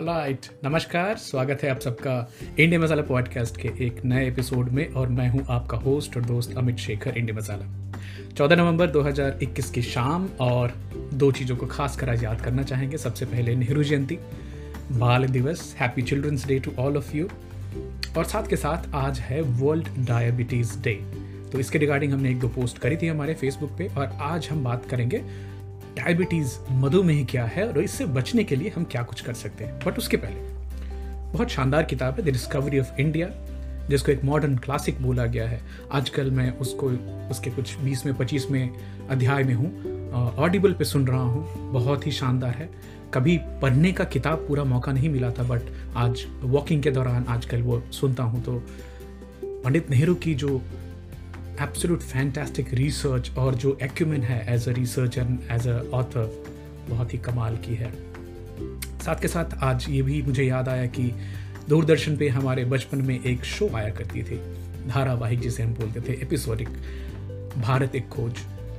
Right नमस्कार, स्वागत है आप सबका इंडिया मसाला पॉडकास्ट के एक नए एपिसोड में और मैं हूँ आपका होस्ट और दोस्त अमित शेखर इंडिया मसाला 14 नवंबर 2021 की शाम और दो चीज़ों को खास कर आज याद करना चाहेंगे। सबसे पहले नेहरू जयंती, बाल दिवस happy children's day to all of you और साथ के साथ आज है वर्ल्ड डायबिटीज़ डे तो इसके रिगार्डिंग हमने एक दो पोस्ट करी थी हमारे फेसबुक पे और आज हम बात करेंगे डायबिटीज़ मधुमेह क्या है और इससे बचने के लिए हम क्या कुछ कर सकते हैं। बट उसके पहले, बहुत शानदार किताब है द डिस्कवरी ऑफ़ इंडिया जिसको एक मॉडर्न क्लासिक बोला गया है। आजकल मैं उसको, उसके कुछ बीस में, पच्चीस में अध्याय में हूँ ऑडिबल पे सुन रहा हूँ। बहुत ही शानदार है। कभी पढ़ने का किताब पूरा मौका नहीं मिला था बट आज वॉकिंग के दौरान आजकल वो सुनता हूँ तो पंडित नेहरू की जो एब्सोल्यूट फैंटास्टिक रिसर्च और जो एक्यूमेंट है as a researcher as a author बहुत ही कमाल की है। साथ के साथ आज ये भी मुझे याद आया कि दूरदर्शन पे हमारे बचपन में एक शो आया करती थी। धारावाहिक जिसे हम बोलते थे एपिसोडिक भारत एक खोज।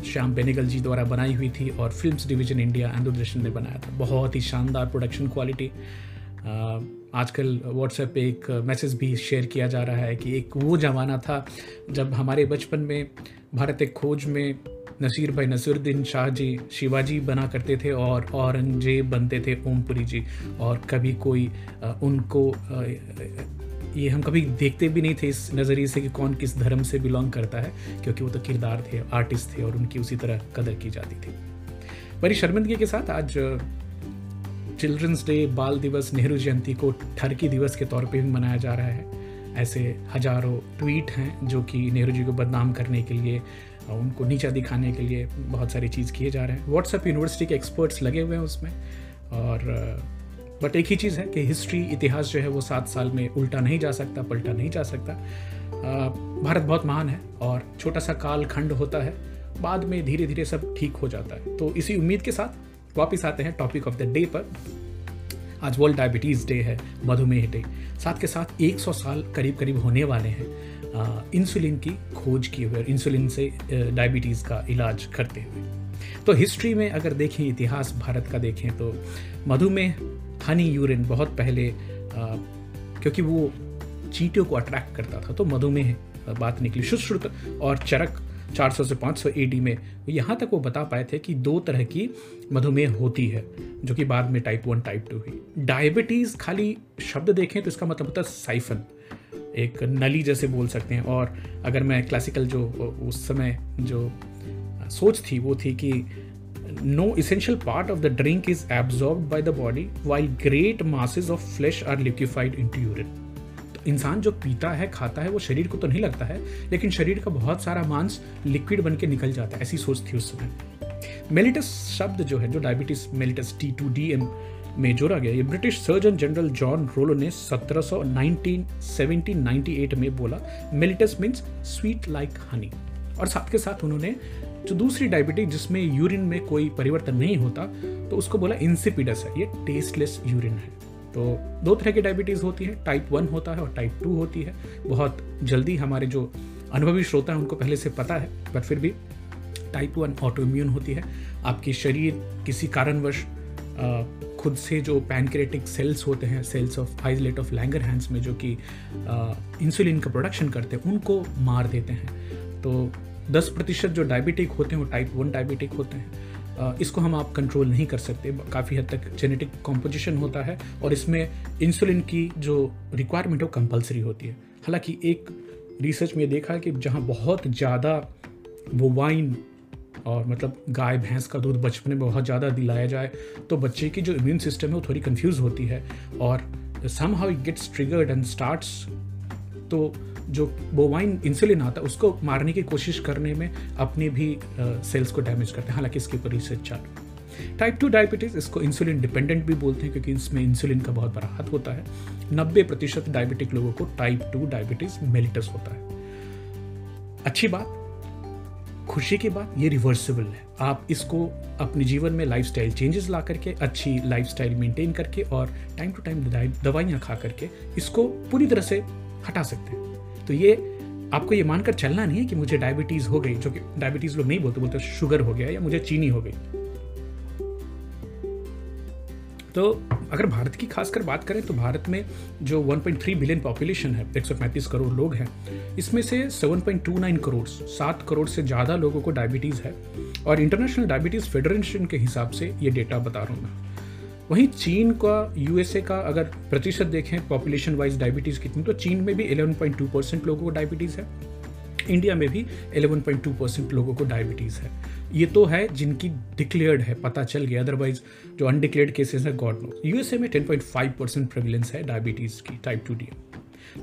श्याम बेनेगल जी द्वारा बनाई हुई थी और films division India and Doordarshan ने बनाया था। बहुत ही शानदार प्रोडक्शन क्वालिटी आजकल व्हाट्सएप पे एक मैसेज भी शेयर किया जा रहा है कि एक वो ज़माना था जब हमारे बचपन में भारत एक खोज में नसीर भाई नसीरुद्दीन शाह जी, शिवाजी बना करते थे और औरंगज़ेब बनते थे ओमपुरी जी। और कभी कोई उनको ये हम कभी देखते भी नहीं थे इस नज़रिए से कि कौन किस धर्म से बिलोंग करता है, क्योंकि वो तो किरदार थे आर्टिस्ट थे और उनकी उसी तरह कदर की जाती थी। बड़ी शर्मिंदगी के साथ आज चिल्ड्रंस डे, बाल दिवस, नेहरू जयंती को ठरकी दिवस के तौर पे भी मनाया जा रहा है। ऐसे हज़ारों ट्वीट हैं जो कि नेहरू जी को बदनाम करने के लिए, उनको नीचा दिखाने के लिए बहुत सारी चीज़ किए जा रहे हैं। व्हाट्सएप यूनिवर्सिटी के एक्सपर्ट्स लगे हुए हैं उसमें और, बट एक ही चीज़ है कि हिस्ट्री इतिहास जो है वो सात साल में उल्टा नहीं जा सकता, पलटा नहीं जा सकता। भारत बहुत महान है और छोटा सा कालखंड होता है, बाद में धीरे धीरे सब ठीक हो जाता है। तो इसी उम्मीद के साथ वापिस आते हैं टॉपिक ऑफ़ द डे पर। आज वर्ल्ड डायबिटीज़ डे है मधुमेह डे साथ के साथ 100 साल करीब करीब होने वाले हैं इंसुलिन की खोज किए हुए इंसुलिन से डायबिटीज़ का इलाज करते हुए। तो हिस्ट्री में अगर देखें इतिहास भारत का देखें तो मधुमेह हनी यूरिन बहुत पहले आ, क्योंकि वो चीटियों को अट्रैक्ट करता था तो मधुमेह बात निकली शुश्रुत और चरक 400 से 500 एडी में। यहाँ तक वो बता पाए थे कि दो तरह की मधुमेह होती है, जो कि बाद में टाइप वन टाइप टू हुई। डायबिटीज़ खाली शब्द देखें तो इसका मतलब होता है साइफन एक नली जैसे बोल सकते हैं। और अगर मैं क्लासिकल जो, उस समय जो सोच थी वो थी कि no essential part of the drink is absorb by the body while great masses of flesh are liquified into urine इंसान जो पीता है, खाता है, वो शरीर को तो नहीं लगता है, लेकिन शरीर का बहुत सारा मांस लिक्विड बन के निकल जाता है, ऐसी सोच थी उस समय। मेलिटस शब्द जो है, जो diabetes mellitus T two D M में जोड़ा गया, ये British surgeon general John Rollo ने 1798 में बोला, mellitus means sweet like honey. और साथ के साथ उन्होंने जो दूसरी डायबिटीज़ जिसमें यूरिन में कोई परिवर्तन नहीं होता तो उसको बोला इंसिपिडस है, ये टेस्टलेस यूरिन है। तो दो तरह की डायबिटीज़ होती है टाइप वन होता है और टाइप टू होती है। बहुत जल्दी हमारे जो अनुभवी श्रोता हैं, उनको पहले से पता है बट फिर भी टाइप वन ऑटो इम्यून होती है। आपकी शरीर किसी कारणवश खुद से जो पैनक्रेटिक सेल्स होते हैं cells of islet of Langerhans में जो कि इंसुलिन का प्रोडक्शन करते हैं, उनको मार देते हैं। तो 10 प्रतिशत जो डायबिटिक होते हैं, वो टाइप वन डायबिटिक होते हैं। इसको हम आप कंट्रोल नहीं कर सकते। काफ़ी हद तक जेनेटिक कॉम्पोजिशन होता है और इसमें इंसुलिन की जो रिक्वायरमेंट है वो कंपलसरी होती है। हालाँकि एक रिसर्च में देखा है कि जहाँ बहुत ज़्यादा वो वाइन और मतलब गाय, भैंस का दूध बचपन में बहुत ज़्यादा दिलाया जाए तो बच्चे की जो इम्यून सिस्टम है वो थोड़ी कंफ्यूज होती है और somehow it gets triggered and starts तो जो बोवाइन इंसुलिन आता है, उसको मारने की कोशिश करने में अपने भी सेल्स को डैमेज करते हैं। हालाँकि इसके ऊपर रिसर्च चल चालू टाइप टू डायबिटीज़ इसको इंसुलिन डिपेंडेंट भी बोलते हैं, क्योंकि इसमें इंसुलिन का बहुत बड़ा हाथ होता है। नब्बे प्रतिशत डायबिटिक लोगों को टाइप टू डायबिटीज़ मेलिटस होता है। अच्छी बात, खुशी की बात, ये रिवर्सिबल है। आप इसको अपने जीवन में लाइफ स्टाइल चेंजेस ला करके, अच्छी लाइफ स्टाइल मेंटेन करके और टाइम टू टाइम दवाइयाँ खा करके इसको पूरी तरह से हटा सकते हैं। तो ये आपको ये मानकर चलना नहीं है कि मुझे डायबिटीज़ हो गई, जो कि डायबिटीज़ लोग नहीं बोलते बोलते शुगर हो गया या मुझे चीनी हो गई। तो अगर भारत की खासकर बात करें तो भारत में जो 1.3 बिलियन पॉपुलेशन है 135 करोड़ लोग हैं, इसमें से 7.29 करोड़ सात करोड़ से ज़्यादा लोगों को डायबिटीज़ है। और इंटरनेशनल डायबिटीज़ फेडरेशन के हिसाब से ये डेटा बता रहा हूँ मैं। वहीं चीन का यूएसए का अगर प्रतिशत देखें पॉपुलेशन वाइज डायबिटीज़ कितनी तो चीन में भी 11.2 परसेंट लोगों को डायबिटीज़ है। इंडिया में भी 11.2 परसेंट लोगों को डायबिटीज़ है। ये तो है जिनकी डिक्लेयर्ड है, पता चल गया। अदरवाइज़ जो अनडिक्लेयर्ड केसेस है गॉड नो यूएसए में 10.5 परसेंट प्रेवलेंस है डायबिटीज़ की टाइप टू डी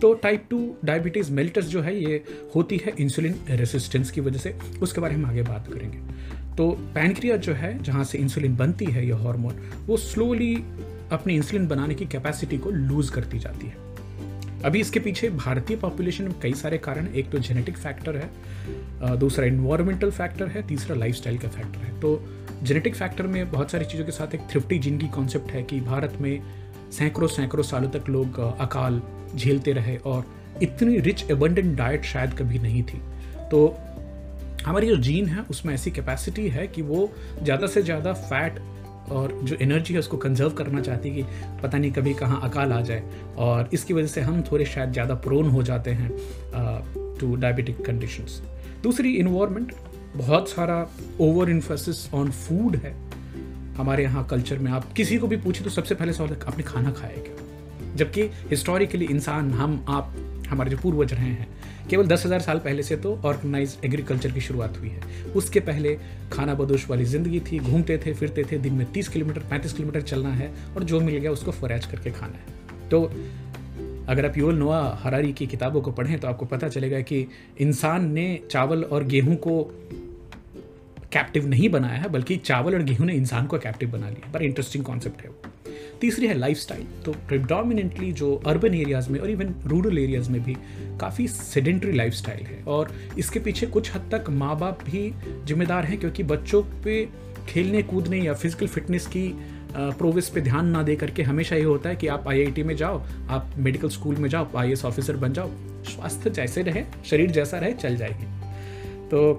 तो टाइप टू डायबिटीज़ मेल्टस जो है, ये होती है इंसुलिन रेसिस्टेंस की वजह से। उसके बारे में आगे बात करेंगे। तो पैनक्रिया जो है, जहाँ से इंसुलिन बनती है, यह हार्मोन वो स्लोली अपनी इंसुलिन बनाने की कैपेसिटी को लूज करती जाती है। अभी इसके पीछे भारतीय पॉपुलेशन में कई सारे कारण एक तो जेनेटिक फैक्टर है दूसरा इन्वायरमेंटल फैक्टर है, तीसरा लाइफस्टाइल का फैक्टर है। तो जेनेटिक फैक्टर में बहुत सारी चीज़ों के साथ एक थ्रिफ्टी जिन की कॉन्सेप्ट है कि भारत में सैकड़ों सैकड़ों सालों तक लोग अकाल झेलते रहे और इतनी रिच एबंडेंट डाइट शायद कभी नहीं थी। तो हमारी जो जीन है, उसमें ऐसी कैपेसिटी है कि वो ज़्यादा से ज़्यादा फैट और जो एनर्जी है, उसको कंजर्व करना चाहती है कि पता नहीं कभी कहाँ अकाल आ जाए। और इसकी वजह से हम थोड़े शायद ज़्यादा प्रोन हो जाते हैं टू डायबिटिक कंडीशंस दूसरी इन्वायरमेंट बहुत सारा ओवर इन्फोसिस ऑन फ़ूड है। हमारे यहाँ कल्चर में आप किसी को भी पूछे तो सबसे पहले सवाल आपने खाना खाया क्या? जबकि हिस्टोरिकली इंसान, हम, आप, हमारे जो पूर्वज रहे हैं केवल दस हज़ार साल पहले से तो ऑर्गेनाइज एग्रीकल्चर की शुरुआत हुई है। उसके पहले खाना बदोश वाली ज़िंदगी थी, घूमते थे, फिरते थे, दिन में तीस किलोमीटर, पैंतीस किलोमीटर चलना है और जो मिल गया उसको फरैज करके खाना है। तो अगर आप यूल नोआ हरारी की किताबों को पढ़ें तो आपको पता चलेगा कि इंसान ने चावल और गेहूँ को कैप्टिव नहीं बनाया है, बल्कि चावल और गेहूँ ने इंसान को कैप्टिव बना लिया। बड़ा इंटरेस्टिंग कॉन्सेप्ट है वो। तीसरी है लाइफस्टाइल तो प्रिडोमिनेंटली जो अर्बन एरियाज़ में और इवन रूरल एरियाज़ में भी काफ़ी सेडेंट्री लाइफस्टाइल है। और इसके पीछे कुछ हद तक माँ बाप भी जिम्मेदार हैं, क्योंकि बच्चों पे खेलने, कूदने या फ़िज़िकल फिटनेस की प्रोग्रेस पे ध्यान ना दे करके हमेशा ये होता है कि आप आईआईटी में जाओ, आप मेडिकल स्कूल में जाओ आई ऑफिसर बन जाओ, स्वास्थ्य जैसे रहे, शरीर जैसा रहे, चल जाएगी। तो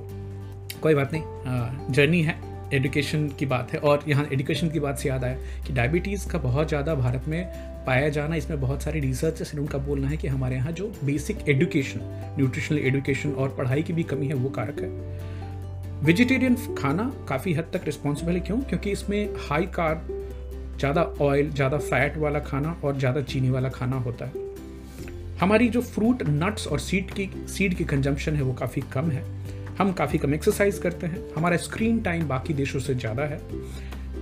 कोई बात नहीं जर्नी है एजुकेशन की बात है, और यहाँ एजुकेशन की बात से याद आया कि डायबिटीज़ का बहुत ज़्यादा भारत में पाया जाना, इसमें बहुत सारी रिसर्च है, उनका बोलना है कि हमारे यहाँ जो बेसिक एजुकेशन न्यूट्रिशनल एडुकेशन और पढ़ाई की भी कमी है, वो कारक है। वेजिटेरियन खाना काफ़ी हद तक रिस्पॉन्सिबल है, क्यों? क्योंकि इसमें हाई कार ज़्यादा ऑयल ज़्यादा फैट वाला खाना और ज़्यादा चीनी वाला खाना होता है। हमारी जो फ्रूट नट्स और सीड की सीड की कंजम्पशन है, वो काफ़ी कम है। हम काफ़ी कम एक्सरसाइज करते हैं। हमारा स्क्रीन टाइम बाकी देशों से ज़्यादा है।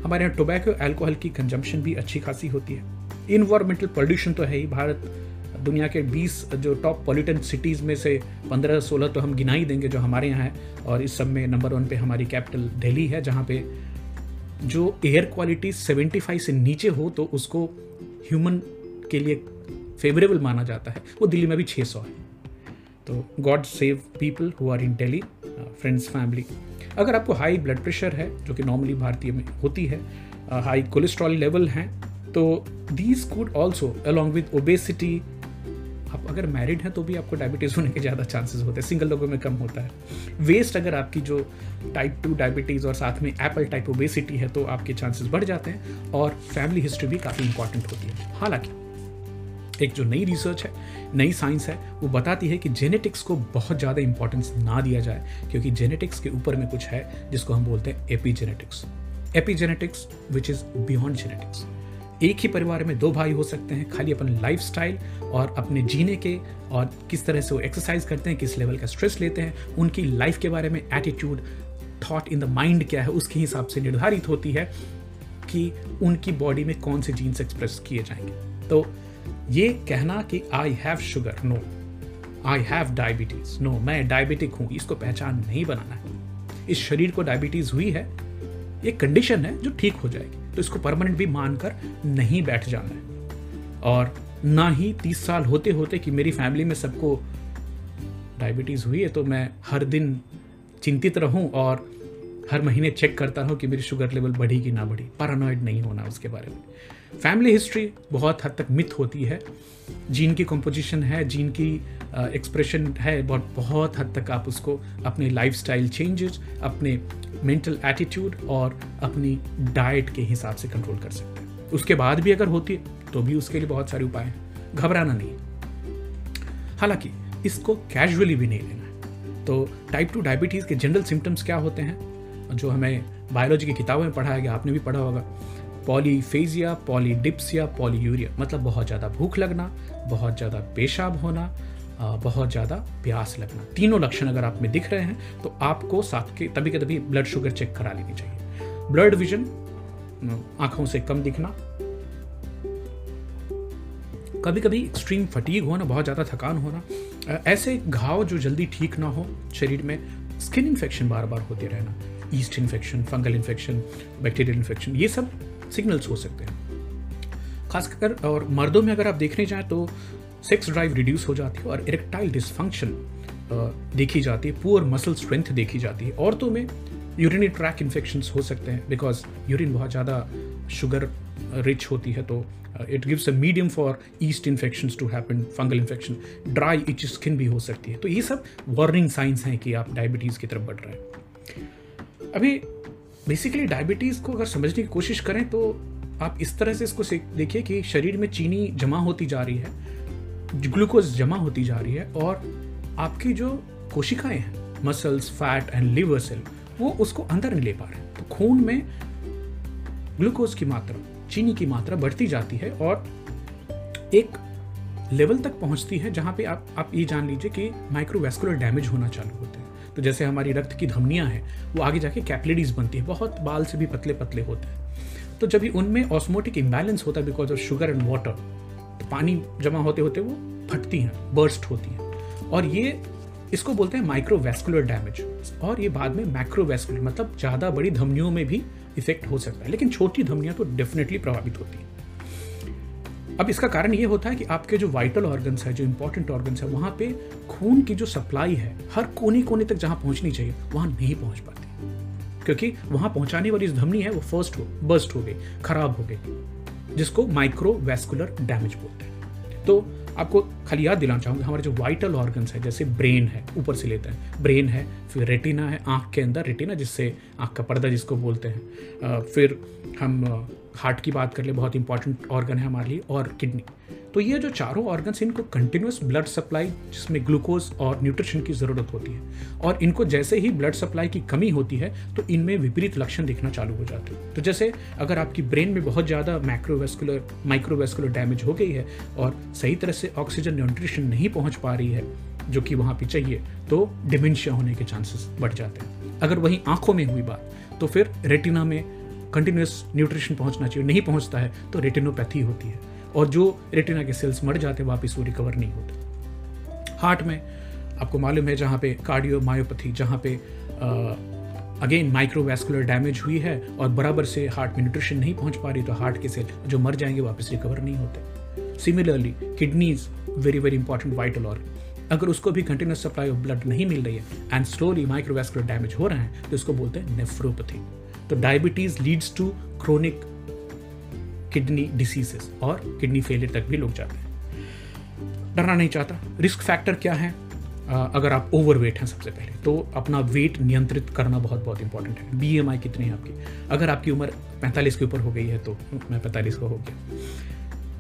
हमारे यहाँ टोबैको एल्कोहल की कंजम्पशन भी अच्छी खासी होती है। इन्वायरमेंटल पोल्यूशन तो है ही। भारत दुनिया के 20 जो टॉप पॉल्यूटेंट सिटीज़ में से 15-16 तो हम गिना ही देंगे जो हमारे यहाँ है। और इस सब में नंबर वन पे हमारी कैपिटल दिल्ली है, जहाँ पे जो एयर क्वालिटी 75 से नीचे हो तो उसको ह्यूमन के लिए फेवरेबल माना जाता है। वो दिल्ली में भी 600 है। तो God save people who are in Delhi friends family अगर आपको हाई ब्लड प्रेशर है, जो कि नॉर्मली भारतीय में होती है हाई कोलेस्ट्रॉल लेवल हैं तो these could also along with obesity आप अगर मैरिड हैं तो भी आपको डायबिटीज़ होने के ज़्यादा चांसेस होते हैं। सिंगल लोगों में कम होता है। वेस्ट अगर आपकी जो टाइप टू डायबिटीज़ और साथ में एप्पल टाइप ओबेसिटी है तो आपके चांसेस बढ़ जाते हैं और फैमिली हिस्ट्री भी काफ़ी इंपॉर्टेंट होती है। हालाँकि एक जो नई रिसर्च है, नई साइंस है, वो बताती है कि जेनेटिक्स को बहुत ज़्यादा इंपॉर्टेंस ना दिया जाए, क्योंकि जेनेटिक्स के ऊपर में कुछ है जिसको हम बोलते हैं epigenetics epigenetics which is beyond genetics एक ही परिवार में दो भाई हो सकते हैं, खाली अपन लाइफ और अपने जीने के और किस तरह से वो एक्सरसाइज करते हैं, किस लेवल का स्ट्रेस लेते हैं, उनकी लाइफ के बारे में attitude thought in the mind क्या है, उसके हिसाब से निर्धारित होती है कि उनकी बॉडी में कौन से जीन्स एक्सप्रेस किए जाएँगे। तो ये कहना कि I have sugar no I have diabetes no मैं डायबिटिक हूँ, इसको पहचान नहीं बनाना है। इस शरीर को डायबिटीज़ हुई है, ये कंडीशन है जो ठीक हो जाएगी। तो इसको परमानेंट भी मानकर नहीं बैठ जाना है। और ना ही तीस साल होते होते कि मेरी फैमिली में सबको डायबिटीज़ हुई है तो मैं हर दिन चिंतित रहूँ और हर महीने चेक करता रहूँ कि मेरी शुगर लेवल बढ़ी कि ना बढ़ी। पैरानॉइड नहीं होना उसके बारे में। फैमिली हिस्ट्री बहुत हद तक मिथ होती है। जीन की कंपोजिशन है जीन की एक्सप्रेशन है, बहुत बहुत हद तक आप उसको अपने लाइफ स्टाइल चेंजेस अपने मेंटल एटीट्यूड और अपनी डाइट के हिसाब से कंट्रोल कर सकते हैं। उसके बाद भी अगर होती है तो भी उसके लिए बहुत सारे उपाय हैं। घबराना नहीं हालाँकि, इसको कैजुअली भी नहीं लेना है। तो टाइप टू डायबिटीज़ के जनरल सिम्टम्स क्या होते हैं? जो हमें बायोलॉजी की किताबों में पढ़ाया गया आपने भी पढ़ा होगा। Polyphagia, polydipsia, polyuria. मतलब बहुत ज़्यादा भूख लगना, बहुत ज़्यादा पेशाब होना बहुत ज़्यादा प्यास लगना। तीनों लक्षण अगर आप में दिख रहे हैं तो आपको साथ के तभी के तभी ब्लड शुगर चेक करा लेनी चाहिए। ब्लड विजन आँखों से कम दिखना। कभी कभी एक्सट्रीम फटीग होना, बहुत ज़्यादा थकान होना। ऐसे घाव जो जल्दी ठीक ना हो शरीर में स्किन इन्फेक्शन बार बार होते रहना। Yeast infection fungal infection bacterial infection ये सब सिग्नल्स हो सकते हैं। खासकर और मर्दों में अगर आप देखने जाएँ तो सेक्स ड्राइव रिड्यूस हो जाती है और इरेक्टाइल डिसफंक्शन देखी जाती है। पुअर मसल स्ट्रेंथ देखी जाती है। औरतों में यूरिनी ट्रैक इन्फेक्शन हो सकते हैं बिकॉज़ यूरिन बहुत ज़्यादा शुगर रिच होती है तो it gives a medium for yeast infection to happen fungal infection dry itch skin भी हो सकती है। तो ये सब वार्निंग साइंस हैं कि आप डायबिटीज़ की तरफ़ बढ़ रहे हैं। अभी बेसिकली डायबिटीज़ को अगर समझने की कोशिश करें तो आप इस तरह से इसको देखिए कि शरीर में चीनी जमा होती जा रही है, ग्लूकोज जमा होती जा रही है और आपकी जो कोशिकाएँ हैं muscles fat and liver cell वो उसको अंदर नहीं ले पा रहे तो खून में ग्लूकोज की मात्रा, चीनी की मात्रा बढ़ती जाती है और एक लेवल तक पहुँचती है जहाँ पे आप आप ये जान लीजिए कि माइक्रोवेस्कुलर डैमेज होना चालू हैं तो जैसे हमारी रक्त की धमनियाँ हैं, वो आगे जाके कैपलेडीज बनती है, बहुत बाल से भी पतले पतले होते हैं। तो जब भी उनमें ऑस्मोटिक इम्बैलेंस होता है because of sugar and water तो पानी जमा होते होते वो फटती हैं बर्स्ट होती हैं। और ये, इसको बोलते हैं माइक्रोवेस्कुलर डैमेज और ये बाद में मैक्रोवेस्कुलर मतलब ज़्यादा बड़ी धमनियों में भी इफ़ेक्ट हो सकता है, लेकिन छोटी धमनियाँ तो डेफिनेटली प्रभावित होती हैं। अब इसका कारण ये होता है कि आपके जो वाइटल ऑर्गन्स है, जो इंपॉर्टेंट ऑर्गन्स है, वहाँ पे खून की जो सप्लाई है, हर कोने कोने तक जहाँ पहुँचनी चाहिए, वहाँ नहीं पहुँच पाती। क्योंकि वहाँ पहुँचाने वाली जो धमनी है, वो फ़र्स्ट हो बर्स्ट हो गई, खराब हो गई, जिसको माइक्रोवेस्कुलर डैमेज बोलते हैं। तो आपको खाली याद दिलाना चाहूँगा, हमारे जो वाइटल ऑर्गन्स है, जैसे ब्रेन है, ऊपर से लेते हैं। ब्रेन है, फिर रेटिना है, आँख के अंदर रेटिना जिससे आँख का पर्दा जिसको बोलते हैं। फिर हम हार्ट की बात कर ले, बहुत इंपॉर्टेंट ऑर्गन है हमारे लिए, और किडनी तो ये जो चारों ऑर्गन्स इनको कंटिन्यूस ब्लड सप्लाई जिसमें ग्लूकोज और न्यूट्रिशन की ज़रूरत होती है। और इनको जैसे ही ब्लड सप्लाई की कमी होती है तो इनमें विपरीत लक्षण दिखना चालू हो जाते हैं। तो जैसे अगर आपकी ब्रेन में बहुत ज़्यादा माइक्रोवेस्कुलर माइक्रोवेस्कुलर डैमेज हो गई है, और सही तरह से ऑक्सीजन न्यूट्रिशन नहीं पहुँच पा रही है, जो कि वहाँ पे चाहिए तो डिमेंशिया होने के चांसेस बढ़ जाते हैं। अगर वहीं आँखों में हुई बात तो फिर रेटिना में कंटिन्यूस न्यूट्रिशन पहुँचना चाहिए। नहीं पहुँचता है तो रेटिनोपैथी होती है। और जो रेटिना के सेल्स मर जाते हैं, वापस वो रिकवर नहीं होते। हार्ट में आपको मालूम है, जहाँ पे कार्डियो मायोपैथी जहाँ पे अगेन माइक्रोवेस्कुलर डैमेज हुई है और बराबर से हार्ट में न्यूट्रिशन नहीं पहुँच पा रही तो हार्ट के सेल जो मर जाएँगे, वापस रिकवर नहीं होते। Similarly kidneys very very important vital organ अगर उसको भी कंटिन्यूस सप्लाई ऑफ़ ब्लड नहीं मिल रही है एंड स्लोली माइक्रोवेस्कुलर डैमेज हो रहे हैं तो इसको बोलते हैं नेफ्रोपैथी तो diabetes leads to chronic kidney diseases और किडनी फेलियर तक भी लोग जाते हैं। डरना नहीं चाहता। रिस्क फैक्टर क्या है? अगर आप ओवरवेट हैं सबसे पहले तो अपना वेट नियंत्रित करना बहुत बहुत इंपॉर्टेंट है। बी कितनी है आपकी? अगर आपकी उम्र 45 के ऊपर हो गई है तो मैं 45 का हो गया।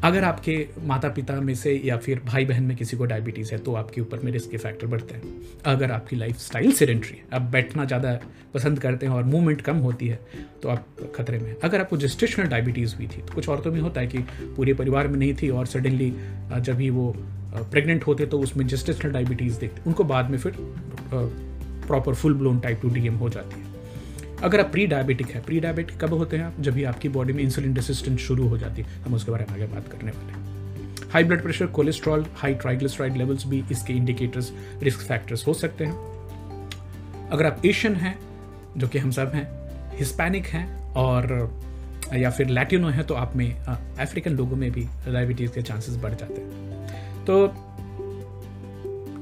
अगर आपके माता पिता में से या फिर भाई बहन में किसी को डायबिटीज़ है तो आपके ऊपर में रिस्क के फैक्टर बढ़ते हैं। अगर आपकी लाइफ स्टाइल सेडेंट्री है, आप बैठना ज़्यादा पसंद करते हैं और मूवमेंट कम होती है तो आप खतरे में अगर आपको जस्टेशनल डायबिटीज़ हुई थी तो कुछ औरतों में होता है कि पूरे परिवार में नहीं थी और सडनली जब ही वो प्रेग्नेंट होते तो उसमें जस्टेशनल डायबिटीज़ देखते, उनको बाद में फिर proper full blown type two D हो जाती है। अगर आप प्री डायबिटिक है प्री डायबिटिक कब होते हैं आप? जब भी आपकी बॉडी में इंसुलिन रेसिस्टेंस शुरू हो जाती है। हम उसके बारे में आगे बात करने वाले हैं। High blood pressure cholesterol high triglyceride levels भी इसके इंडिकेटर्स रिस्क फैक्टर्स हो सकते हैं। अगर आप एशियन हैं, जो कि हम सब हैं हिस्पैनिक हैं, और, या फिर लैटिनो हैं तो आप में अफ्रीकन लोगों में भी डायबिटीज़ के चांसेस बढ़ जाते हैं। तो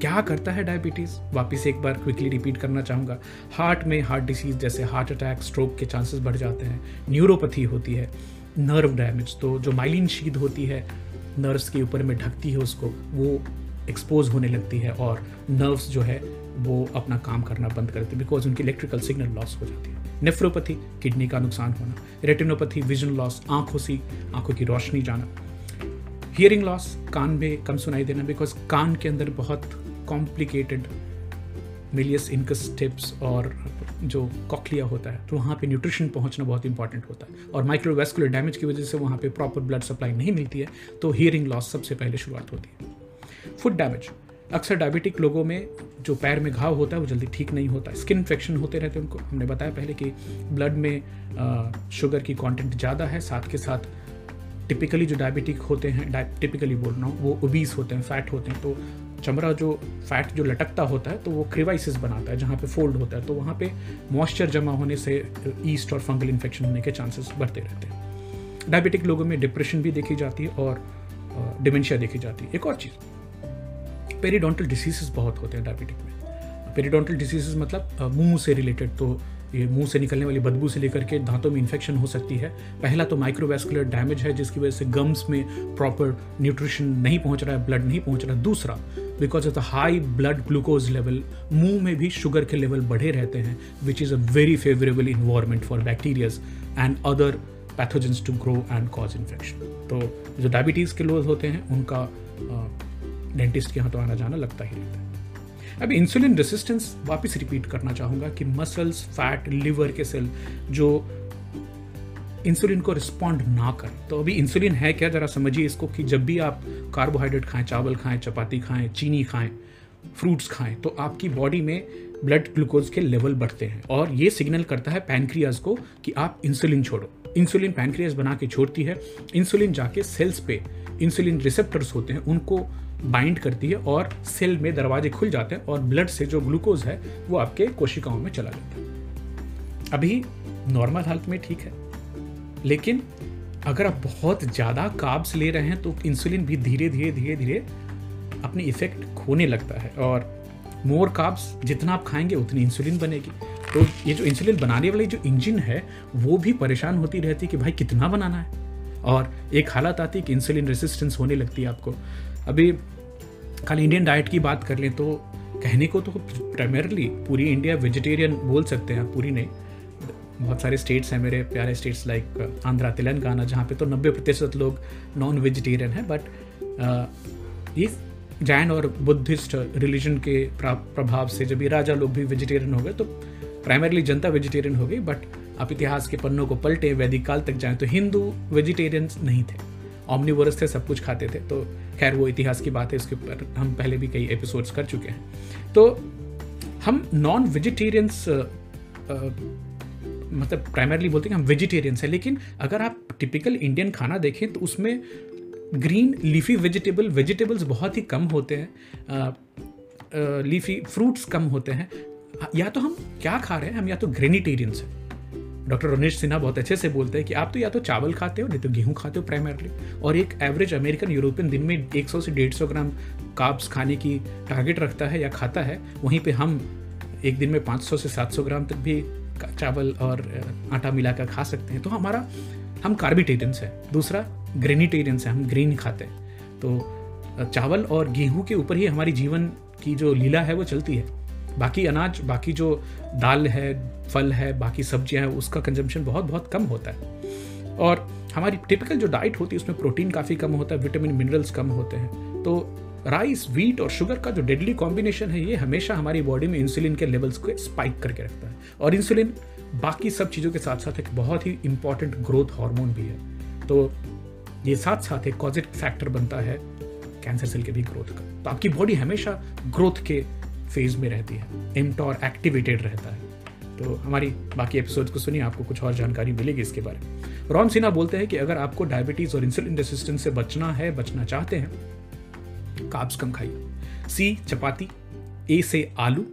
क्या करता है डायबिटीज़ वापस एक बार क्विकली रिपीट करना चाहूँगा। हार्ट में हार्ट डिसीज जैसे हार्ट अटैक स्ट्रोक के चांसेस बढ़ जाते हैं। न्यूरोपैथी होती है नर्व डैमेज तो जो माइलिन शीद होती है नर्व्स के ऊपर में ढकती है उसको, वो एक्सपोज होने लगती है और नर्व्स जो है, वो अपना काम करना बंद कर देते बिकॉज़ उनकी इलेक्ट्रिकल सिग्नल लॉस हो जाती है। नेफ्रोपैथी किडनी का नुकसान होना। रेटिनोपैथी विजन लॉस आँखों से, आँखों की रोशनी जाना। हियरिंग लॉस कान में कम सुनाई देना बिकॉज़ कान के अंदर बहुत कॉम्प्लिकेटेड मिलियस इनकस टिप्स और जो कॉकलिया होता है तो वहाँ पे न्यूट्रिशन पहुँचना बहुत इंपॉर्टेंट होता है। और माइक्रोवेस्कुलर डैमेज की वजह से वहाँ पे प्रॉपर ब्लड सप्लाई नहीं मिलती है तो हियरिंग लॉस सबसे पहले शुरुआत होती है। फुट डैमेज अक्सर डायबिटिक लोगों में जो पैर में घाव होता है, वो जल्दी ठीक नहीं होता। स्किन इन्फेक्शन होते रहते हैं उनको। हमने बताया पहले कि ब्लड में शुगर की कंटेंट ज़्यादा है, साथ के साथ टिपिकली जो डायबिटिक होते हैं टिपिकली बोल रहा हूँ, वो ओबीस होते हैं फैट होते हैं तो चमड़ा जो फैट जो लटकता होता है तो वो क्रिवाइसिस बनाता है, जहाँ पे फोल्ड होता है तो वहाँ पे मॉइस्चर जमा होने से ईस्ट और फंगल इन्फेक्शन होने के चांसेस बढ़ते रहते हैं। डायबिटिक लोगों में डिप्रेशन भी देखी जाती है और डिमेंशिया देखी जाती है। एक और चीज़ पेरीडोंटल डिसीजेस बहुत होते हैं डायबिटिक में। पेरीडोंटल डिसीजेस मतलब मुँह से रिलेटेड तो ये मुँह से निकलने वाली बदबू से लेकर के दांतों में इन्फेक्शन हो सकती है। पहला तो माइक्रोवेस्कुलर डैमेज है, जिसकी वजह से गम्स में प्रॉपर न्यूट्रिशन नहीं पहुँच रहा है ब्लड नहीं पहुँच रहा दूसरा because of the high blood glucose level मुँह में भी शुगर के लेवल बढ़े रहते हैं which is a very favourable environment for bacterias and other pathogens to grow and cause infection तो जो डायबिटीज़ के लोग होते हैं, उनका डेंटिस्ट के यहाँ तो आना जाना लगता ही रहता है। अब इंसुलिन रेसिस्टेंस वापस रिपीट करना चाहूँगा कि मसल्स फैट लिवर के सेल जो इंसुलिन को रिस्पॉन्ड ना करें। तो अभी इंसुलिन है क्या? जरा समझिए इसको कि जब भी आप कार्बोहाइड्रेट खाएँ, चावल खाएँ, चपाती खाएँ, चीनी खाएँ फ्रूट्स खाएँ तो आपकी बॉडी में ब्लड ग्लूकोज के लेवल बढ़ते हैं। और ये सिग्नल करता है पैनक्रियाज को कि आप इंसुलिन छोड़ो। इंसुलिन पैनक्रियाज बना के छोड़ती है। इंसुलिन जाके सेल्स पे इंसुलिन रिसेप्टर्स होते हैं, उनको बाइंड करती है और सेल में दरवाजे खुल जाते हैं और ब्लड से जो ग्लूकोज है, वो आपके कोशिकाओं में चला जाता है। अभी नॉर्मल हालत में ठीक है। लेकिन अगर आप बहुत ज़्यादा काब्स ले रहे हैं तो इंसुलिन भी धीरे धीरे धीरे धीरे अपनी इफ़ेक्ट खोने लगता है और मोर काब्स जितना आप खाएँगे उतनी इंसुलिन बनेगी। तो ये जो इंसुलिन बनाने वाली जो इंजन है, वो भी परेशान होती रहती कि भाई कितना बनाना है? और एक हालत आती है कि इंसुलिन रेसिस्टेंस होने लगती है आपको। अभी खाली इंडियन डाइट की बात कर लें तो कहने को तो प्राइमरली पूरी इंडिया वेजिटेरियन बोल सकते हैं पूरी नहीं। बहुत सारे स्टेट्स हैं मेरे प्यारे स्टेट्स लाइक आंध्रा, तेलंगाना, जहाँ पे तो नब्बे प्रतिशत लोग नॉन वेजिटेरियन हैं बट ये जैन और बुद्धिस्ट रिलीजन के प्रभाव से जब ये राजा लोग भी वेजिटेरियन हो गए तो प्राइमरली जनता वेजिटेरियन हो गई बट आप इतिहास के पन्नों को पलटे, वैदिक काल तक जाएँ तो हिंदू वेजिटेरियंस नहीं थे। ऑमनीवरस थे, सब कुछ खाते थे तो खैर वो इतिहास की बात है, उसके ऊपर हम पहले भी कई एपिसोड्स कर चुके हैं। तो हम नॉन वेजिटेरियंस मतलब प्राइमरली बोलते हैं हम वेजिटेरियंस हैं, लेकिन अगर आप टिपिकल इंडियन खाना देखें तो उसमें ग्रीन लीफी वेजिटेबल वेजिटेबल्स बहुत ही कम होते हैं लीफी फ्रूट्स कम होते हैं। या तो हम क्या खा रहे हैं, हम या तो ग्रेनिटेरियंस हैं। डॉक्टर रमेश सिन्हा बहुत अच्छे से बोलते हैं कि आप तो या तो चावल खाते हो, नहीं तो गेहूँ खाते हो प्राइमरली और एक एवरेज अमेरिकन यूरोपियन दिन में 100 से 150 ग्राम काब्स खाने की टारगेट रखता है या खाता है, वहीं पे हम एक दिन में 500 से 700 ग्राम तक भी चावल और आटा मिलाकर खा सकते हैं। तो हमारा, हम कार्बिटेरियंस है। दूसरा, ग्रेनिटेरियंस है। हम ग्रीन खाते हैं। तो चावल और गेहूँ के ऊपर ही हमारी जीवन की जो लीला है वो चलती है। बाकी अनाज, बाकी जो दाल है, फल है, बाकी सब्ज़ियाँ हैं, उसका कंजम्पशन बहुत बहुत कम होता है। और हमारी टिपिकल जो डाइट होती है, उसमें प्रोटीन काफ़ी कम होता है विटामिन मिनरल्स कम होते हैं। तो राइस वीट और शुगर का जो डेडली कॉम्बिनेशन है, ये हमेशा हमारी बॉडी में इंसुलिन के लेवल्स को स्पाइक करके रखता है। और इंसुलिन बाकी सब चीज़ों के साथ साथ एक बहुत ही इंपॉर्टेंट ग्रोथ हार्मोन भी है। तो ये साथ साथ एक कॉजिट फैक्टर बनता है कैंसर सेल के भी ग्रोथ का। तो आपकी बॉडी हमेशा ग्रोथ के फ़ेज़ में रहती है एमटॉर एक्टिवेटेड रहता है। तो हमारी बाकी एपिसोड को सुनिए, आपको कुछ और जानकारी मिलेगी इसके बारे में। रॉन सिन्हा बोलते हैं कि अगर आपको डायबिटीज़ और इंसुलिन रेसिस्टेंस से बचना है, बचना चाहते हैं काब्स कम खाइए। सी, चपाती, ए से आलू,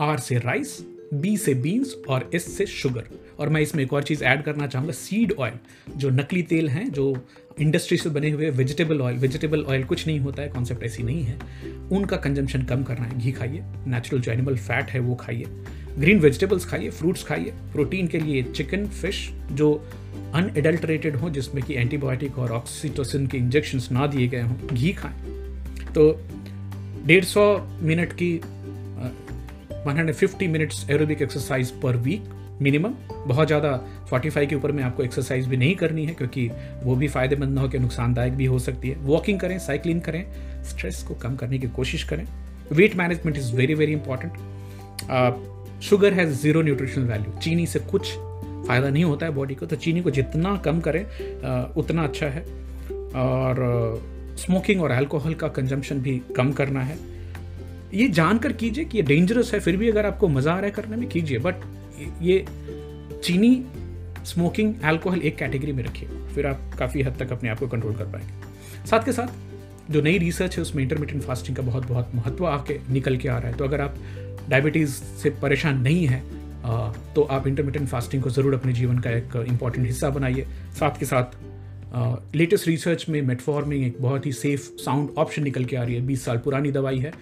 आर से राइस, बी से बीन्स और एस से शुगर। और मैं इसमें एक और चीज़ ऐड करना चाहूँगा, सीड ऑयल। जो नकली तेल हैं, जो इंडस्ट्री से बने हुए वेजिटेबल ऑयल वेजिटेबल ऑयल कुछ नहीं होता है, कॉन्सेप्ट ऐसी नहीं है। उनका कंजम्पशन कम करना है, घी खाइए नेचुरल जो एनिमल फैट है, वो खाइए। ग्रीन वेजिटेबल्स खाइए फ्रूट्स खाइए। प्रोटीन के लिए चिकन फ़िश जो अनएडल्ट्रेटेड हो, जिसमें कि एंटीबायोटिक और ऑक्सीटोसिन के इंजेक्शन ना दिए गए हों, घी खाएँ। तो डेढ़ सौ मिनट की 150 minutes aerobic exercise per week minimum बहुत ज़्यादा 45 के ऊपर में आपको एक्सरसाइज भी नहीं करनी है, क्योंकि वो भी फ़ायदेमंद ना हो कि नुकसानदायक भी हो सकती है। वॉकिंग करें साइकिलिंग करें स्ट्रेस को कम करने की कोशिश करें। Weight management is very very important sugar has zero nutritional value चीनी से कुछ फ़ायदा नहीं होता है बॉडी को तो चीनी को जितना कम करें उतना अच्छा है। और स्मोकिंग और अल्कोहल का कंजम्पशन भी कम करना है। ये जानकर कीजिए कि ये डेंजरस है, फिर भी अगर आपको मज़ा आ रहा है करने में, कीजिए। बट ये चीनी स्मोकिंग अल्कोहल एक कैटेगरी में रखिए, फिर आप काफ़ी हद तक अपने आप को कंट्रोल कर पाएँगे। साथ के साथ, जो नई रिसर्च है, उसमें इंटरमीडियंट फास्टिंग का बहुत बहुत महत्व आके निकल के आ रहा है। तो अगर आप डायबिटीज़ से परेशान नहीं है तो आप इंटरमीडियंट फास्टिंग को ज़रूर अपने जीवन का एक इंपॉर्टेंट हिस्सा बनाइए। साथ के साथ लेटेस्ट रिसर्च में मेटफॉर्मिंग एक बहुत ही सेफ़ साउंड ऑप्शन निकल के आ रही है। बीस साल पुरानी दवाई है।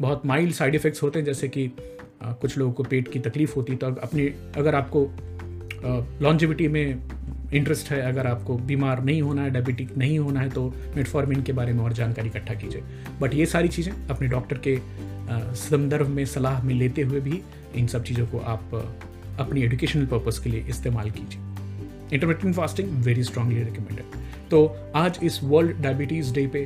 बहुत माइल्ड साइड इफ़ेक्ट्स होते हैं, जैसे कि कुछ लोगों को पेट की तकलीफ़ होती है तो अपनी, अगर आपको लॉन्जिविटी में इंटरेस्ट है, अगर आपको बीमार नहीं होना है डायबिटिक नहीं होना है तो मेटफॉर्मिन के बारे में और जानकारी इकट्ठा कीजिए। बट ये सारी चीज़ें अपने डॉक्टर के संदर्भ में, सलाह में लेते हुए भी इन सब चीज़ों को आप अपनी एजुकेशनल पर्पज़ के लिए इस्तेमाल कीजिए। Intermittent fasting very strongly recommended तो आज इस वर्ल्ड डायबिटीज़ डे पे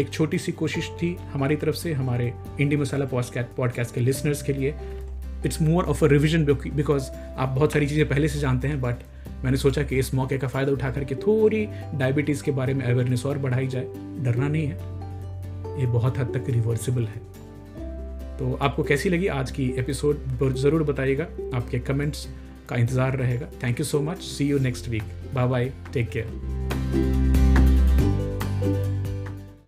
एक छोटी सी कोशिश थी हमारी तरफ़ से, हमारे इंडी मसाला पॉडकास्ट के लिसनर्स के लिए। It's more of a revision because आप बहुत सारी चीज़ें पहले से जानते हैं बट मैंने सोचा कि इस मौके का फ़ायदा उठा करके थोड़ी डायबिटीज़ के बारे में अवेयरनेस और बढ़ाई जाए। डरना नहीं है। ये बहुत हद तक रिवर्सिबल है। तो आपको कैसी लगी आज की एपिसोड ज़रूर बताइएगा। आपके कमेंट्स का इंतज़ार रहेगा। Thank you so much see you next week bye bye take care